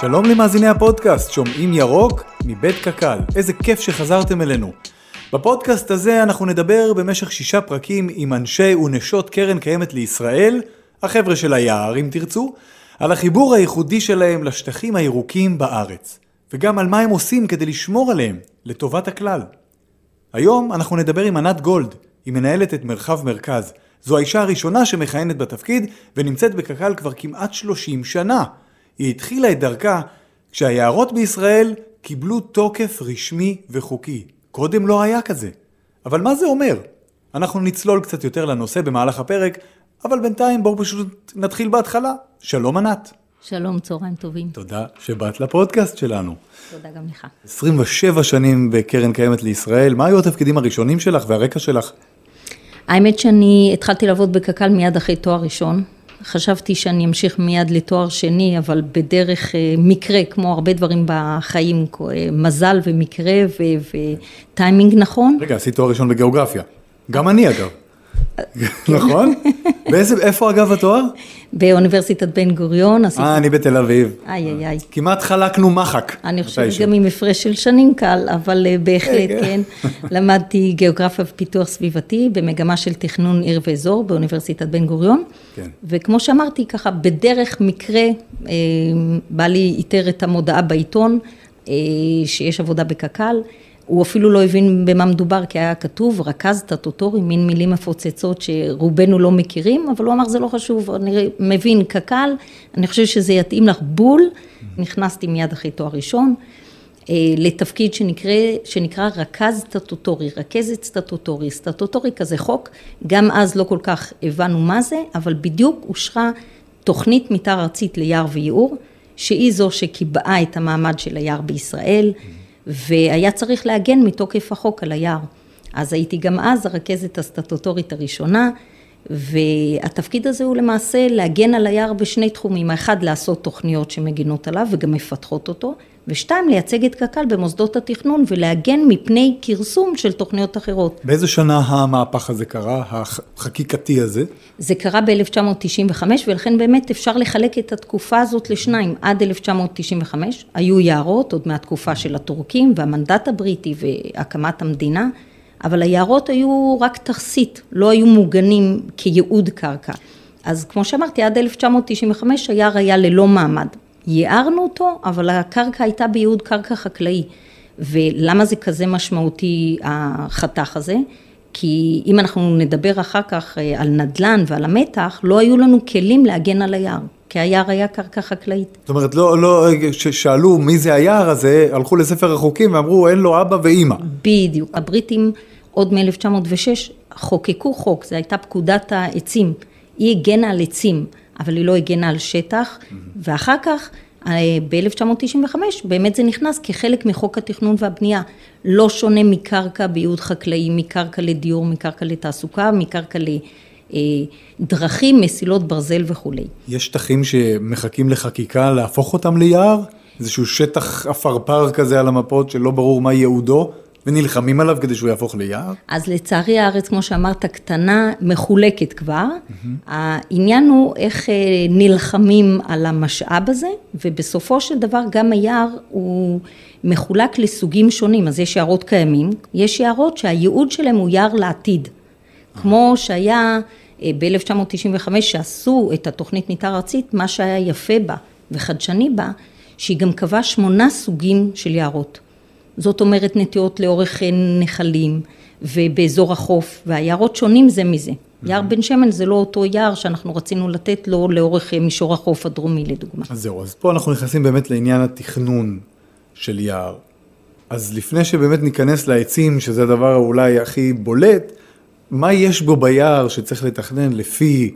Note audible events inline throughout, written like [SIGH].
שלום למאזיני הפודקאסט, שומעים ירוק מבית קק"ל. איזה כיף שחזרתם אלינו. בפודקאסט הזה אנחנו נדבר במשך שישה פרקים עם אנשי ונשות קרן קיימת לישראל, החבר'ה של היער אם תרצו, על החיבור הייחודי שלהם לשטחים הירוקים בארץ, וגם על מה הם עושים כדי לשמור עליהם, לטובת הכלל. היום אנחנו נדבר עם ענת גולד, היא מנהלת את מרחב מרכז. זו האישה הראשונה שמכהנת בתפקיד ונמצאת בקק"ל כבר כמעט 30 שנה. היא התחילה את דרכה כשהיערות בישראל קיבלו תוקף רשמי וחוקי. קודם לא היה כזה. אבל מה זה אומר? אנחנו נצלול קצת יותר לנושא במהלך הפרק, אבל בינתיים בואו פשוט נתחיל בהתחלה. שלום ענת. שלום, צהריים טובים. תודה שבאת לפודקאסט שלנו. תודה גם לך. 27 שנים בקרן קיימת לישראל, מה היו התפקידים הראשונים שלך והרקע שלך? האמת שאני התחלתי לעבוד בקק"ל מיד אחרי תואר ראשון. חשבתי שאני אמשיך מיד לתואר שני, אבל בדרך אה, מקרה, כמו הרבה דברים בחיים, אה, מזל ומקרה וטיימינג נכון. רגע, עשית תואר ראשון בגיאוגרפיה. גם אני אגב. [LAUGHS] נכון? באיזה, איפה אגב התואר? באוניברסיטת בן גוריון. אה, אני בתל אביב. איי, איי, איי. כמעט חלקנו מחק. אני חושבת גם עם הפרש של שנים קל, אבל אה, בהחלט, כן. [LAUGHS] למדתי גיאוגרפיה ופיתוח סביבתי במגמה של תכנון עיר ואזור באוניברסיטת בן גוריון. כן. וכמו שאמרתי, ככה, בדרך מקרה, אה, בעלי איתר את המודעה בעיתון, אה, שיש עבודה בקק"ל. הוא אפילו לא הבין במה מדובר, כי היה כתוב רכז סטטוטורי, מין מילים מפוצצות שרובנו לא מכירים, אבל הוא אמר זה לא חשוב, אני מבין קק"ל, אני חושב שזה יתאים לך בול. נכנסתי מיד אחרי תואר ראשון, אה, לתפקיד שנקרא, שנקרא רכז סטטוטורי, רכזת סטטוטורי, סטטוטורי כזה חוק, גם אז לא כל כך הבנו מה זה, אבל בדיוק אושרה תוכנית מתאר ארצית ליער וייעור, שהיא זו שקיבעה את המעמד של היער בישראל. והיה צריך להגן מתוקף החוק על היער. אז הייתי גם אז הרכזת הסטטוטורית הראשונה, והתפקיד הזה הוא למעשה להגן על היער בשני תחומים, האחד לעשות תוכניות שמגינות עליו וגם מפתחות אותו, ושתיים לייצג את קק"ל במוסדות התכנון ולהגן מפני כרסום של תוכניות אחרות. באיזה שנה המהפך הזה קרה, החקיקתי הזה? זה קרה ב-1995 ולכן באמת אפשר לחלק את התקופה הזאת לשניים. עד 1995 היו יערות עוד מהתקופה של הטורקים והמנדט הבריטי והקמת המדינה, אבל היערות היו רק תכסית, לא היו מוגנים כייעוד קרקע. אז כמו שאמרתי, עד 1995 היער היה ללא מעמד. ייערנו אותו, אבל הקרקע הייתה בייעוד קרקע חקלאי. ולמה זה כזה משמעותי החתך הזה? כי אם אנחנו נדבר אחר כך אה, על נדל"ן ועל המתח, לא היו לנו כלים להגן על היער. כי היער היה קרקע חקלאית. זאת אומרת, לא, לא, כששאלו מי זה היער הזה, הלכו לספר החוקים ואמרו אין לו אבא ואימא. בדיוק. הבריטים עוד מ-1906 חוקקו חוק, זו הייתה פקודת העצים. היא הגנה על עצים. אבל היא לא הגנה על שטח, ואחר כך אה, ב-1995 באמת זה נכנס כחלק מחוק התכנון והבנייה, לא שונה מקרקע בייעוד חקלאי, מקרקע לדיור, מקרקע לתעסוקה, מקרקע לדרכים, מסילות ברזל וכולי. יש שטחים שמחכים לחקיקה להפוך אותם ליער? איזשהו שטח עפרפר כזה על המפות שלא ברור מה ייעודו? ונלחמים עליו כדי שהוא יהפוך ליער? אז לצערי הארץ, כמו שאמרת, קטנה, מחולקת כבר. Mm-hmm. העניין הוא איך אה, נלחמים על המשאב הזה, ובסופו של דבר גם היער הוא מחולק לסוגים שונים. אז יש יערות קיימים, יש יערות שהייעוד שלהם הוא יער לעתיד. כמו שהיה אה, ב-1995 שעשו את התוכנית מתאר ארצית, מה שהיה יפה בה וחדשני בה, שהיא גם קבעה שמונה סוגים של יערות. זאת אומרת נטיעות לאורך נחלים ובאזור החוף, והיערות שונים זה מזה. יער בן שמן זה לא אותו יער שאנחנו רצינו לתת לו לאורך מישור החוף הדרומי לדוגמה. אז זהו, אז פה אנחנו נכנסים באמת לעניין התכנון של יער. אז לפני שבאמת ניכנס לעצים, שזה הדבר אולי הכי בולט, מה יש בו ביער שצריך לתכנן לפי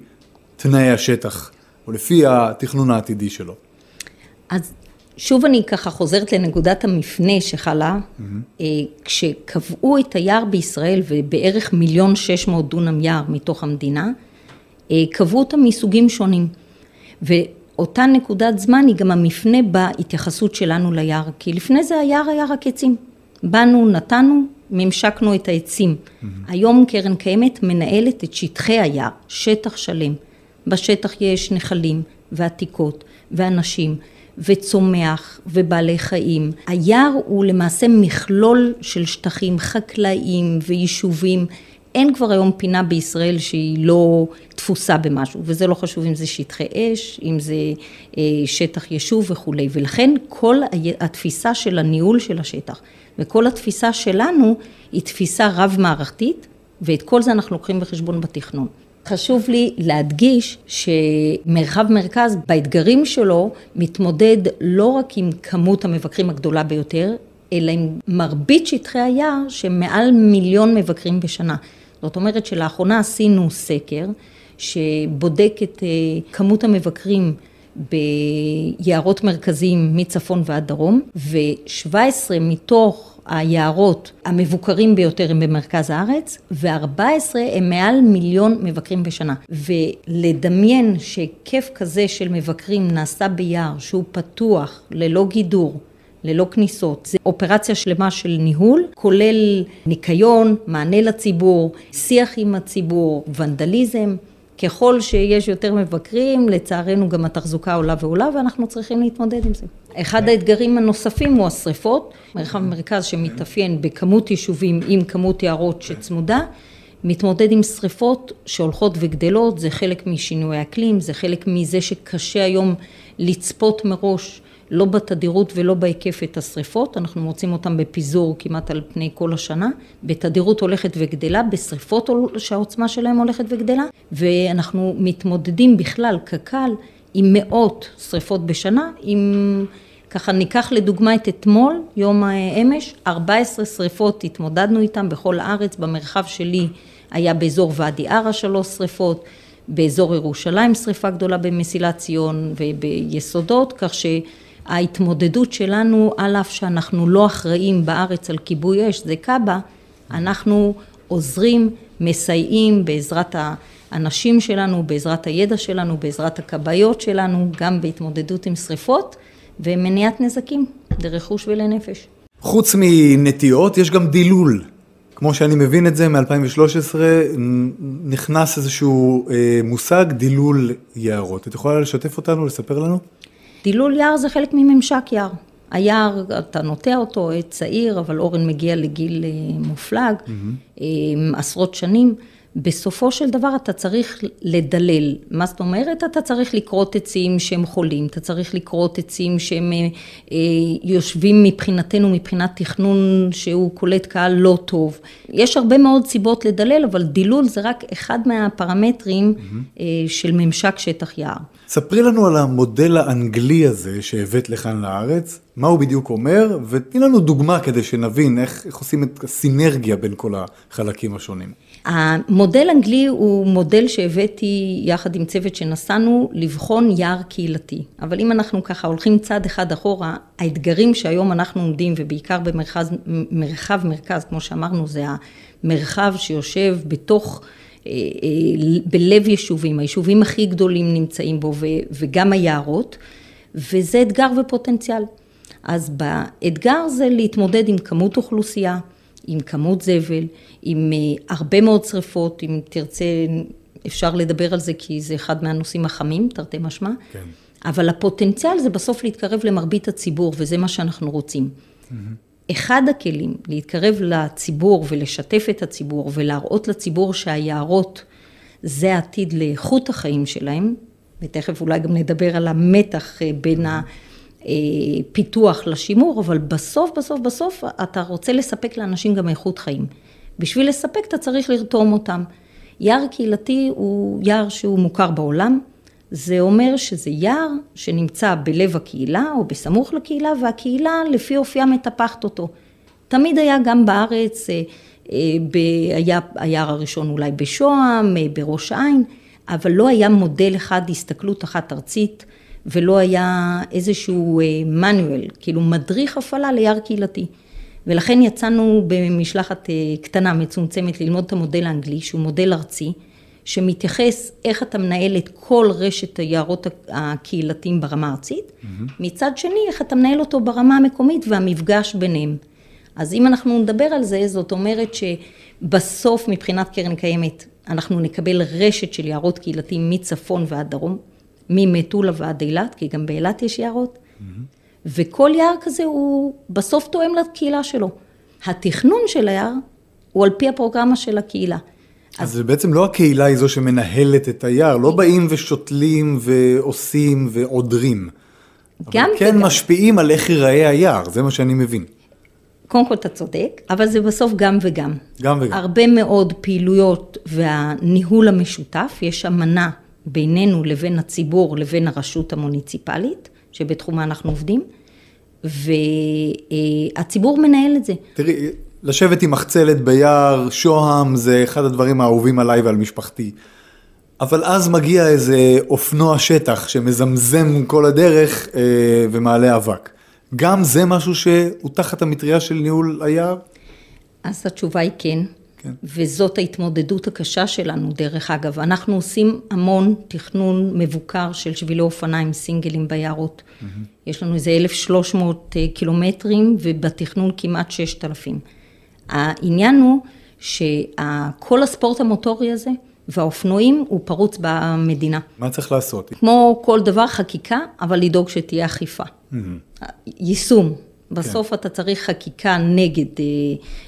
תנאי השטח, או לפי התכנון העתידי שלו? אז שוב אני ככה חוזרת לנקודת המפנה שחלה, mm-hmm. כשקבעו את היער בישראל ובערך מיליון שש מאות דונם יער מתוך המדינה, אה, קבעו אותם מסוגים שונים. ואותה נקודת זמן היא גם המפנה בהתייחסות שלנו ליער, כי לפני זה היער היה רק עצים. באנו, נתנו, ממשקנו את העצים. Mm-hmm. היום קרן קיימת מנהלת את שטחי היער, שטח שלם. בשטח יש נחלים, ועתיקות ואנשים וצומח ובעלי חיים. היער הוא למעשה מכלול של שטחים חקלאיים ויישובים. אין כבר היום פינה בישראל שהיא לא תפוסה במשהו, וזה לא חשוב אם זה שטחי אש, אם זה אה, שטח יישוב וכולי, ולכן כל התפיסה של הניהול של השטח וכל התפיסה שלנו היא תפיסה רב-מערכתית, ואת כל זה אנחנו לוקחים בחשבון בתכנון. חשוב לי להדגיש שמרחב מרכז באתגרים שלו מתמודד לא רק עם כמות המבקרים הגדולה ביותר, אלא עם מרבית שטחי היער שמעל מיליון מבקרים בשנה. זאת אומרת שלאחרונה עשינו סקר שבודק את אה, כמות המבקרים ביערות מרכזיים מצפון ועד דרום, ו-17 מתוך היערות המבוקרים ביותר הם במרכז הארץ, ו-14 הם מעל מיליון מבקרים בשנה. ולדמיין שהיקף כזה של מבקרים נעשה ביער שהוא פתוח, ללא גידור, ללא כניסות. זה אופרציה שלמה של ניהול, כולל ניקיון, מענה לציבור, שיח עם הציבור, ונדליזם. ככל שיש יותר מבקרים, לצערנו גם התחזוקה עולה ועולה ואנחנו צריכים להתמודד עם זה. אחד האתגרים הנוספים הוא השריפות, מרחב מרכז שמתאפיין בכמות יישובים עם כמות יערות שצמודה, מתמודד עם שריפות שהולכות וגדלות, זה חלק משינוי אקלים, זה חלק מזה שקשה היום לצפות מראש לא בתדירות ולא בהיקף את השריפות, אנחנו מוצאים אותם בפיזור כמעט על פני כל השנה, בתדירות הולכת וגדלה, בשריפות שהעוצמה שלהם הולכת וגדלה, ואנחנו מתמודדים בכלל, קק"ל, עם מאות שריפות בשנה, עם... ככה ניקח לדוגמה את אתמול, יום האמש, 14 שריפות התמודדנו איתם בכל הארץ, במרחב שלי היה באזור ואדי ערה שלוש שריפות, באזור ירושלים שריפה גדולה במסילת ציון וביסודות, כך ש... ההתמודדות שלנו, על אף שאנחנו לא אחראים בארץ על כיבוי אש, זה קב"א, אנחנו עוזרים, מסייעים בעזרת האנשים שלנו, בעזרת הידע שלנו, בעזרת הכבאיות שלנו, גם בהתמודדות עם שריפות ומניעת נזקים לרכוש ולנפש. חוץ מנטיעות, יש גם דילול. כמו שאני מבין את זה, מ-2013 נכנס איזשהו אה, מושג דילול יערות. את יכולה לשתף אותנו, לספר לנו? דילול יער זה חלק מממשק יער. היער, אתה נוטע אותו, עץ צעיר, אבל אורן מגיע לגיל אה, מופלג, mm-hmm. עשרות שנים. בסופו של דבר אתה צריך לדלל. מה זאת אומרת? אתה צריך לכרות עצים שהם חולים, אתה צריך לכרות עצים שהם אה, אה, יושבים מבחינתנו, מבחינת תכנון שהוא קולט קהל לא טוב. יש הרבה מאוד סיבות לדלל, אבל דילול זה רק אחד מהפרמטרים mm-hmm. אה, של ממשק שטח יער. ספרי לנו על המודל האנגלי הזה שהבאת לכאן לארץ, מה הוא בדיוק אומר, ותני לנו דוגמה כדי שנבין איך, איך עושים את הסינרגיה בין כל החלקים השונים. המודל אנגלי הוא מודל שהבאתי יחד עם צוות שנסענו לבחון יער קהילתי. אבל אם אנחנו ככה הולכים צעד אחד אחורה, האתגרים שהיום אנחנו עומדים, ובעיקר במרחב מרכז, כמו שאמרנו, זה המרחב שיושב בתוך... אה, אה, בלב יישובים, היישובים הכי גדולים נמצאים בו וגם היערות, וזה אתגר ופוטנציאל. אז באתגר זה להתמודד עם כמות אוכלוסייה, עם כמות זבל, עם אה, הרבה מאוד שריפות, אם תרצה אפשר לדבר על זה כי זה אחד מהנושאים החמים, תרתי משמע. כן. אבל הפוטנציאל זה בסוף להתקרב למרבית הציבור, וזה מה שאנחנו רוצים. Mm-hmm. אחד הכלים להתקרב לציבור ולשתף את הציבור ולהראות לציבור שהיערות זה העתיד לאיכות החיים שלהם, ותכף אולי גם נדבר על המתח אה, בין הפיתוח לשימור, אבל בסוף, בסוף, בסוף אתה רוצה לספק לאנשים גם איכות חיים. בשביל לספק אתה צריך לרתום אותם. יער קהילתי הוא יער שהוא מוכר בעולם, זה אומר שזה יער שנמצא בלב הקהילה או בסמוך לקהילה, והקהילה לפי אופייה מטפחת אותו. תמיד היה גם בארץ, אה, אה, היה היער הראשון אולי בשוהם, אה, בראש העין, אבל לא היה מודל אחד, הסתכלות אחת ארצית, ולא היה איזשהו מנואל, כאילו מדריך הפעלה ליער קהילתי. ולכן יצאנו במשלחת קטנה, מצומצמת, ללמוד את המודל האנגלי, שהוא מודל ארצי. שמתייחס איך אתה מנהל את כל רשת היערות הקהילתיים ברמה הארצית, mm-hmm. מצד שני איך אתה מנהל אותו ברמה המקומית והמפגש ביניהם. אז אם אנחנו נדבר על זה, זאת אומרת שבסוף מבחינת קרן קיימת אנחנו נקבל רשת של יערות קהילתיים מצפון ועד דרום, ממטולה ועד אילת, כי גם באילת יש יערות, וכל יער כזה הוא בסוף תואם לקהילה שלו. התכנון של היער הוא על פי הפרוגרמה של הקהילה. אז זה בעצם לא הקהילה היא זו שמנהלת את היער, לא באים ושותלים ועושים ועודרים. גם אבל כן וגם. משפיעים על איך ייראה היער, זה מה שאני מבין. קודם כל אתה צודק, אבל זה בסוף גם וגם. גם וגם. הרבה מאוד פעילויות והניהול המשותף, יש אמנה בינינו לבין הציבור לבין הרשות המוניציפלית, שבתחומה אנחנו עובדים, והציבור מנהל את זה. תראי, לשבת עם מחצלת ביער, שוהם, זה אחד הדברים האהובים עליי ועל משפחתי. אבל אז מגיע איזה אופנוע שטח שמזמזם כל הדרך אה, ומעלה אבק. גם זה משהו שהוא תחת המטריה של ניהול היער? אז התשובה היא כן. כן. וזאת ההתמודדות הקשה שלנו, דרך אגב. אנחנו עושים המון תכנון מבוקר של שבילי אופניים סינגלים ביערות. Mm-hmm. יש לנו איזה 1,300 קילומטרים, ובתכנון כמעט 6,000. העניין הוא שכל הספורט המוטורי הזה והאופנועים הוא פרוץ במדינה. מה צריך לעשות? כמו כל דבר חקיקה, אבל לדאוג שתהיה אכיפה. יישום. בסוף כן. אתה צריך חקיקה נגד, אה,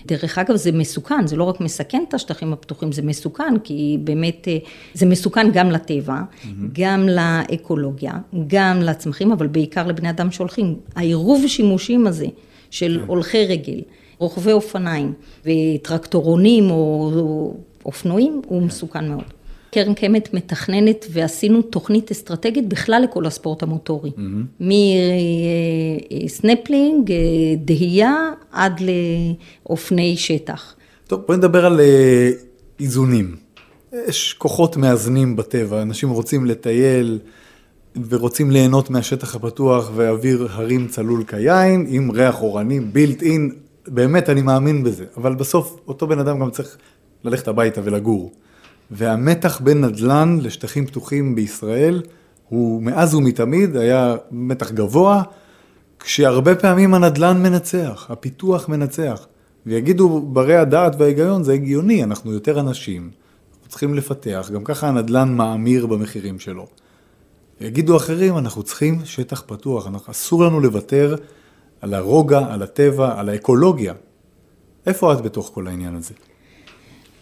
דרך אגב זה מסוכן, זה לא רק מסכן את השטחים הפתוחים, זה מסוכן, כי באמת אה, זה מסוכן גם לטבע, mm-hmm. גם לאקולוגיה, גם לצמחים, אבל בעיקר לבני אדם שהולכים. העירוב שימושים הזה של כן. הולכי רגל, רוכבי אופניים וטרקטורונים או אופנועים, הוא כן. מסוכן מאוד. קרן קיימת מתכננת ועשינו תוכנית אסטרטגית בכלל לכל הספורט המוטורי. Mm-hmm. מסנפלינג, דהייה, עד לאופני שטח. טוב, בואי נדבר על איזונים. יש כוחות מאזנים בטבע, אנשים רוצים לטייל ורוצים ליהנות מהשטח הפתוח ואוויר הרים צלול כיין, עם ריח אורני, בילט אין, באמת אני מאמין בזה, אבל בסוף אותו בן אדם גם צריך ללכת הביתה ולגור. והמתח בין נדל"ן לשטחים פתוחים בישראל הוא מאז ומתמיד היה מתח גבוה, כשהרבה פעמים הנדל"ן מנצח, הפיתוח מנצח. ויגידו ברי הדעת וההיגיון, זה הגיוני, אנחנו יותר אנשים, אנחנו צריכים לפתח, גם ככה הנדל"ן מאמיר במחירים שלו. ויגידו אחרים, אנחנו צריכים שטח פתוח, אנחנו, אסור לנו לוותר על הרוגע, על הטבע, על האקולוגיה. איפה את בתוך כל העניין הזה?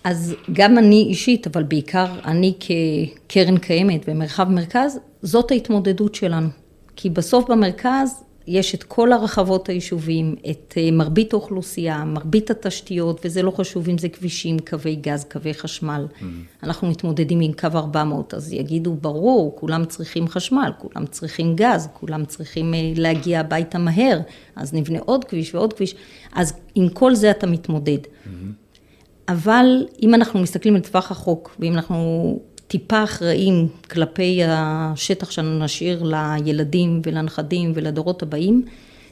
אז גם אני אישית, אבל בעיקר אני כקרן קיימת במרחב מרכז, זאת ההתמודדות שלנו. כי בסוף במרכז יש את כל הרחבות היישובים, את אה, מרבית האוכלוסייה, מרבית התשתיות, וזה לא חשוב אם זה כבישים, קווי גז, קווי חשמל. Mm-hmm. אנחנו מתמודדים עם קו 400, אז יגידו, ברור, כולם צריכים חשמל, כולם צריכים גז, כולם צריכים אה, להגיע הביתה מהר, אז נבנה עוד כביש ועוד כביש. אז עם כל זה אתה מתמודד. Mm-hmm. אבל אם אנחנו מסתכלים על טווח החוק, ואם אנחנו טיפה אחראים כלפי השטח שאנו נשאיר לילדים ולנכדים ולדורות הבאים,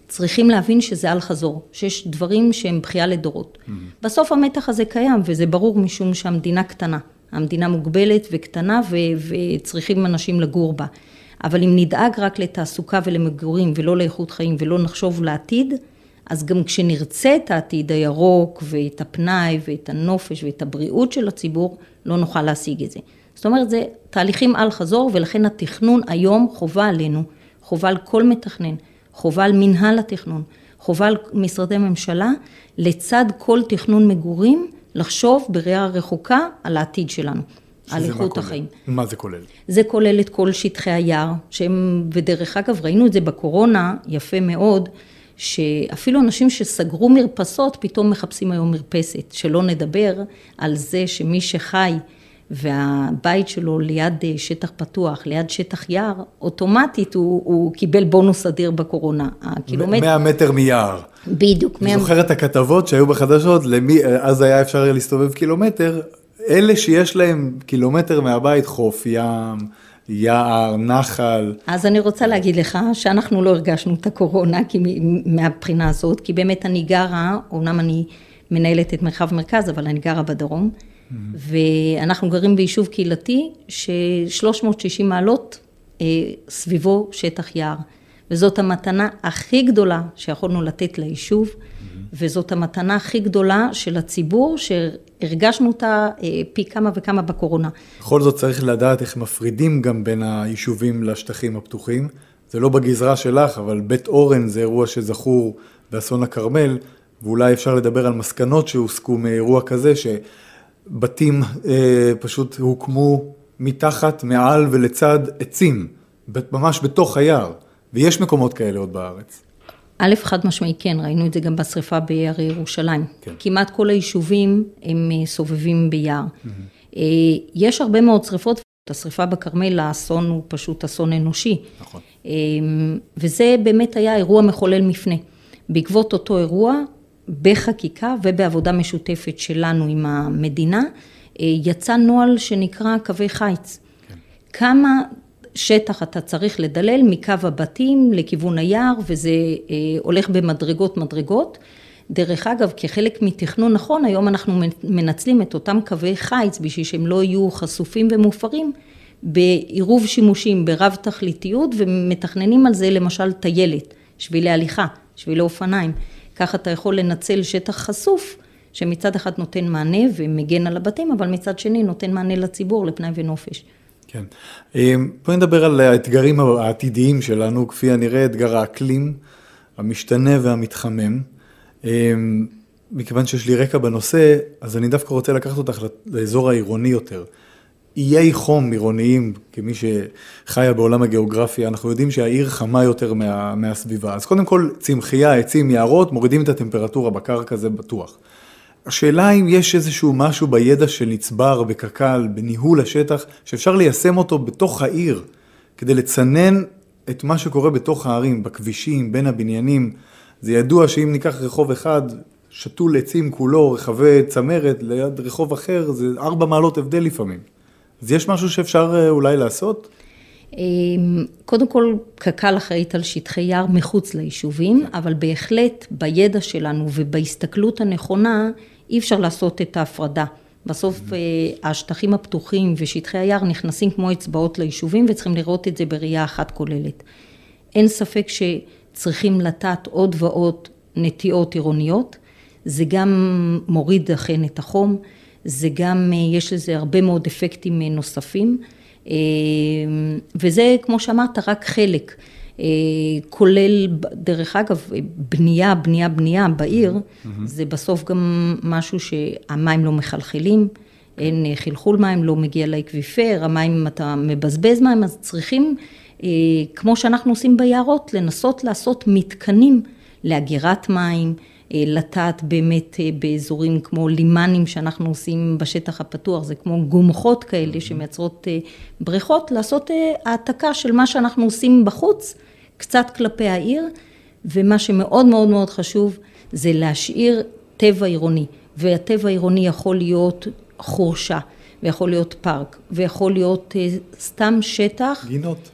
צריכים להבין שזה אל חזור, שיש דברים שהם בכייה לדורות. Mm-hmm. בסוף המתח הזה קיים, וזה ברור משום שהמדינה קטנה. המדינה מוגבלת וקטנה ו- וצריכים אנשים לגור בה. אבל אם נדאג רק לתעסוקה ולמגורים ולא לאיכות חיים ולא נחשוב לעתיד, אז גם כשנרצה את העתיד הירוק ואת הפנאי ואת הנופש ואת הבריאות של הציבור, לא נוכל להשיג את זה. זאת אומרת, זה תהליכים על חזור, ולכן התכנון היום חובה עלינו, חובה על כל מתכנן, חובה על מנהל התכנון, חובה על משרדי ממשלה, לצד כל תכנון מגורים, לחשוב בראייה רחוקה על העתיד שלנו. על איכות החיים. מה זה כולל? זה כולל את כל שטחי היער, שהם, ודרך אגב, ראינו את זה בקורונה, יפה מאוד, שאפילו אנשים שסגרו מרפסות, פתאום מחפשים היום מרפסת. שלא נדבר על זה שמי שחי והבית שלו ליד אה, שטח פתוח, ליד שטח יער, אוטומטית הוא, הוא קיבל בונוס אדיר בקורונה. הקילומטר... 100 מטר מיער. בדיוק. אני 100... זוכר את הכתבות שהיו בחדשות, למי, אז היה אפשר להסתובב קילומטר, אלה שיש להם קילומטר מהבית, חוף, ים, יער, נחל. אז אני רוצה להגיד לך שאנחנו לא הרגשנו את הקורונה כי מהבחינה הזאת, כי באמת אני גרה, אומנם אני מנהלת את מרחב מרכז, אבל אני גרה בדרום, mm-hmm. ואנחנו גרים ביישוב קהילתי ש-360 מעלות אה, סביבו שטח יער. וזאת המתנה הכי גדולה שיכולנו לתת ליישוב, mm-hmm. וזאת המתנה הכי גדולה של הציבור, הרגשנו אותה אה, פי כמה וכמה בקורונה. בכל זאת צריך לדעת איך מפרידים גם בין היישובים לשטחים הפתוחים. זה לא בגזרה שלך, אבל בית אורן זה אירוע שזכור באסון הכרמל, ואולי אפשר לדבר על מסקנות שהוסקו מאירוע כזה, שבתים אה, פשוט הוקמו מתחת, מעל ולצד עצים, ממש בתוך היער, ויש מקומות כאלה עוד בארץ. א', חד משמעי כן, ראינו את זה גם בשריפה ביער ירושלים. כן. כמעט כל היישובים הם אה, סובבים ביער. Mm-hmm. יש הרבה מאוד שריפות, השריפה בכרמל, האסון הוא פשוט אסון אנושי. נכון. אה, וזה באמת היה אירוע מחולל מפנה. בעקבות אותו אירוע, בחקיקה ובעבודה משותפת שלנו עם המדינה, יצא נוהל שנקרא קווי חיץ. כן. כמה שטח אתה צריך לדלל מקו הבתים לכיוון היער, וזה אה, הולך במדרגות מדרגות. דרך אגב, כחלק מתכנון נכון, היום אנחנו מנצלים את אותם קווי חיץ בשביל שהם לא יהיו חשופים ומופרים בעירוב שימושים ברב תכליתיות ומתכננים על זה למשל טיילת, שבילי הליכה, שבילי אופניים. ככה אתה יכול לנצל שטח חשוף שמצד אחד נותן מענה ומגן על הבתים, אבל מצד שני נותן מענה לציבור, לפנאי ונופש. כן. אמ, בואי נדבר על האתגרים העתידיים שלנו, כפי הנראה אתגר האקלים, המשתנה והמתחמם. אמ, מכיוון שיש לי רקע בנושא, אז אני דווקא רוצה לקחת אותך לאזור העירוני יותר. איי חום עירוניים, כמי שחיה בעולם הגיאוגרפיה, אנחנו יודעים שהעיר חמה יותר מה, מהסביבה. אז קודם כל, צמחייה, עצים, יערות, מורידים את הטמפרטורה בקרקע, זה בטוח. השאלה אם יש איזשהו משהו בידע שנצבר בקק"ל, בניהול השטח, שאפשר ליישם אותו בתוך העיר, כדי לצנן את מה שקורה בתוך הערים, בכבישים, בין הבניינים. זה ידוע שאם ניקח רחוב אחד, שתול עצים כולו, רחבי צמרת, ליד רחוב אחר, זה ארבע מעלות הבדל לפעמים. אז יש משהו שאפשר אה, אולי לעשות? אמ, קודם כל, קק"ל אחראית על שטחי יער מחוץ ליישובים, אבל בהחלט בידע שלנו ובהסתכלות הנכונה, אי אפשר לעשות את ההפרדה. בסוף אה, השטחים הפתוחים ושטחי היער נכנסים כמו אצבעות ליישובים וצריכים לראות את זה בראייה אחת כוללת. אין ספק שצריכים לטעת עוד ועוד נטיעות עירוניות, זה גם מוריד אכן את החום, זה גם, אה, יש לזה הרבה מאוד אפקטים נוספים. אה, וזה, כמו שאמרת, רק חלק. אה, כולל, דרך אגב, בנייה, בנייה, בנייה בעיר, mm-hmm. זה בסוף גם משהו שהמים לא מחלחלים, אין חלחול מים, לא מגיע לאקוויפר, המים, אתה מבזבז מים, אז צריכים, אה, כמו שאנחנו עושים ביערות, לנסות לעשות מתקנים לאגירת מים, אה, לטעת באמת אה, באזורים כמו לימנים שאנחנו עושים בשטח הפתוח, זה כמו גומחות כאלה שמייצרות אה, בריכות, לעשות העתקה של מה שאנחנו עושים בחוץ, קצת כלפי העיר, ומה שמאוד מאוד מאוד חשוב זה להשאיר טבע עירוני, והטבע העירוני יכול להיות חורשה. ויכול להיות פארק, ויכול להיות אה, סתם שטח. גינות.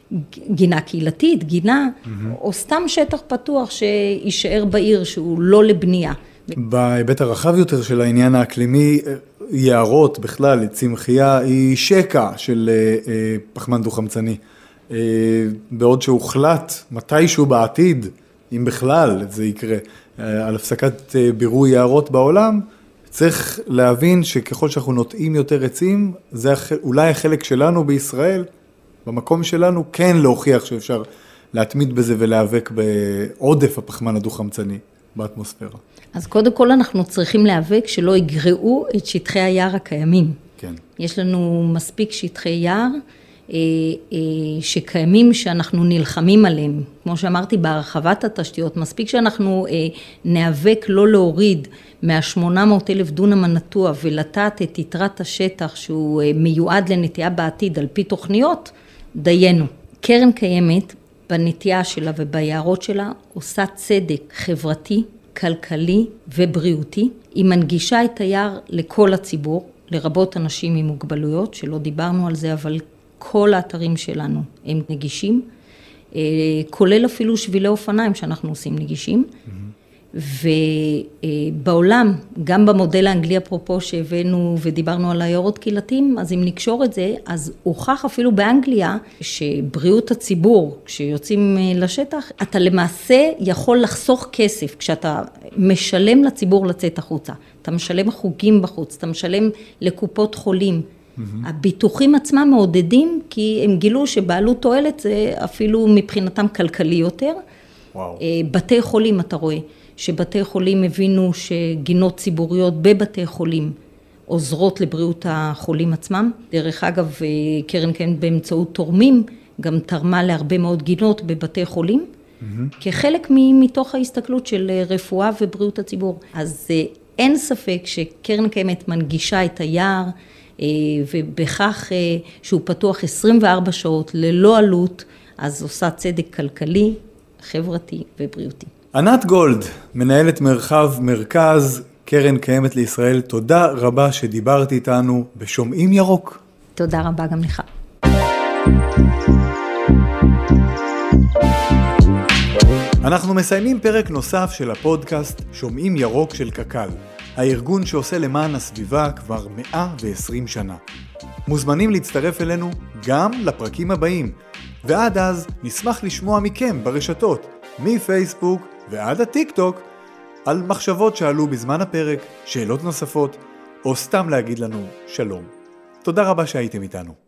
גינה קהילתית, גינה, mm-hmm. או סתם שטח פתוח שיישאר בעיר, שהוא לא לבנייה. בהיבט הרחב יותר של העניין האקלימי, אה, יערות בכלל, צמחייה היא שקע של אה, פחמן דו-חמצני. בעוד שהוחלט מתישהו בעתיד, אם בכלל זה יקרה, על הפסקת בירוי יערות בעולם, צריך להבין שככל שאנחנו נוטעים יותר עצים, זה אולי החלק שלנו בישראל, במקום שלנו, כן להוכיח שאפשר להתמיד בזה ולהיאבק בעודף הפחמן הדו-חמצני באטמוספירה. אז קודם כל אנחנו צריכים להיאבק שלא יגרעו את שטחי היער הקיימים. כן. יש לנו מספיק שטחי יער. אה, אה, שקיימים שאנחנו נלחמים עליהם. כמו שאמרתי, בהרחבת התשתיות, מספיק שאנחנו אה, ניאבק לא להוריד מה-800 אלף דונם הנטוע ולטעת את יתרת השטח שהוא מיועד לנטייה בעתיד על פי תוכניות, דיינו. קרן קיימת בנטייה שלה וביערות שלה עושה צדק חברתי, כלכלי ובריאותי. היא מנגישה את היער לכל הציבור, לרבות אנשים עם מוגבלויות, שלא דיברנו על זה, אבל כל האתרים שלנו הם נגישים, אה, כולל אפילו שבילי אופניים שאנחנו עושים נגישים. ובעולם, גם במודל האנגלי אפרופו שהבאנו ודיברנו על עיירות קהילתיים, אז אם נקשור את זה, אז הוכח אפילו באנגליה שבריאות הציבור, כשיוצאים אה, לשטח, אתה למעשה יכול לחסוך כסף כשאתה משלם לציבור לצאת החוצה. אתה משלם חוגים בחוץ, אתה משלם לקופות חולים. Mm-hmm. הביטוחים עצמם מעודדים, כי הם גילו שבעלות תועלת זה אפילו מבחינתם כלכלי יותר. וואו. אה, בתי חולים, אתה רואה, שבתי חולים הבינו שגינות ציבוריות בבתי חולים עוזרות לבריאות החולים עצמם. דרך אגב, אה, קרן קיימת באמצעות תורמים, גם תרמה להרבה מאוד גינות בבתי חולים, mm-hmm. כחלק מתוך ההסתכלות של אה, רפואה ובריאות הציבור. אז אין ספק שקרן קיימת מנגישה את היער, ובכך שהוא פתוח 24 שעות ללא עלות, אז עושה צדק כלכלי, חברתי ובריאותי. ענת גולד, מנהלת מרחב מרכז, קרן קיימת לישראל, תודה רבה שדיברת איתנו בשומעים ירוק. תודה רבה גם לך. אנחנו מסיימים פרק נוסף של הפודקאסט שומעים ירוק של קק"ל, הארגון שעושה למען הסביבה כבר 120 שנה. מוזמנים להצטרף אלינו גם לפרקים הבאים, ועד אז נשמח לשמוע מכם ברשתות, מפייסבוק ועד הטיק טוק, על מחשבות שעלו בזמן הפרק, שאלות נוספות, או סתם להגיד לנו שלום. תודה רבה שהייתם איתנו.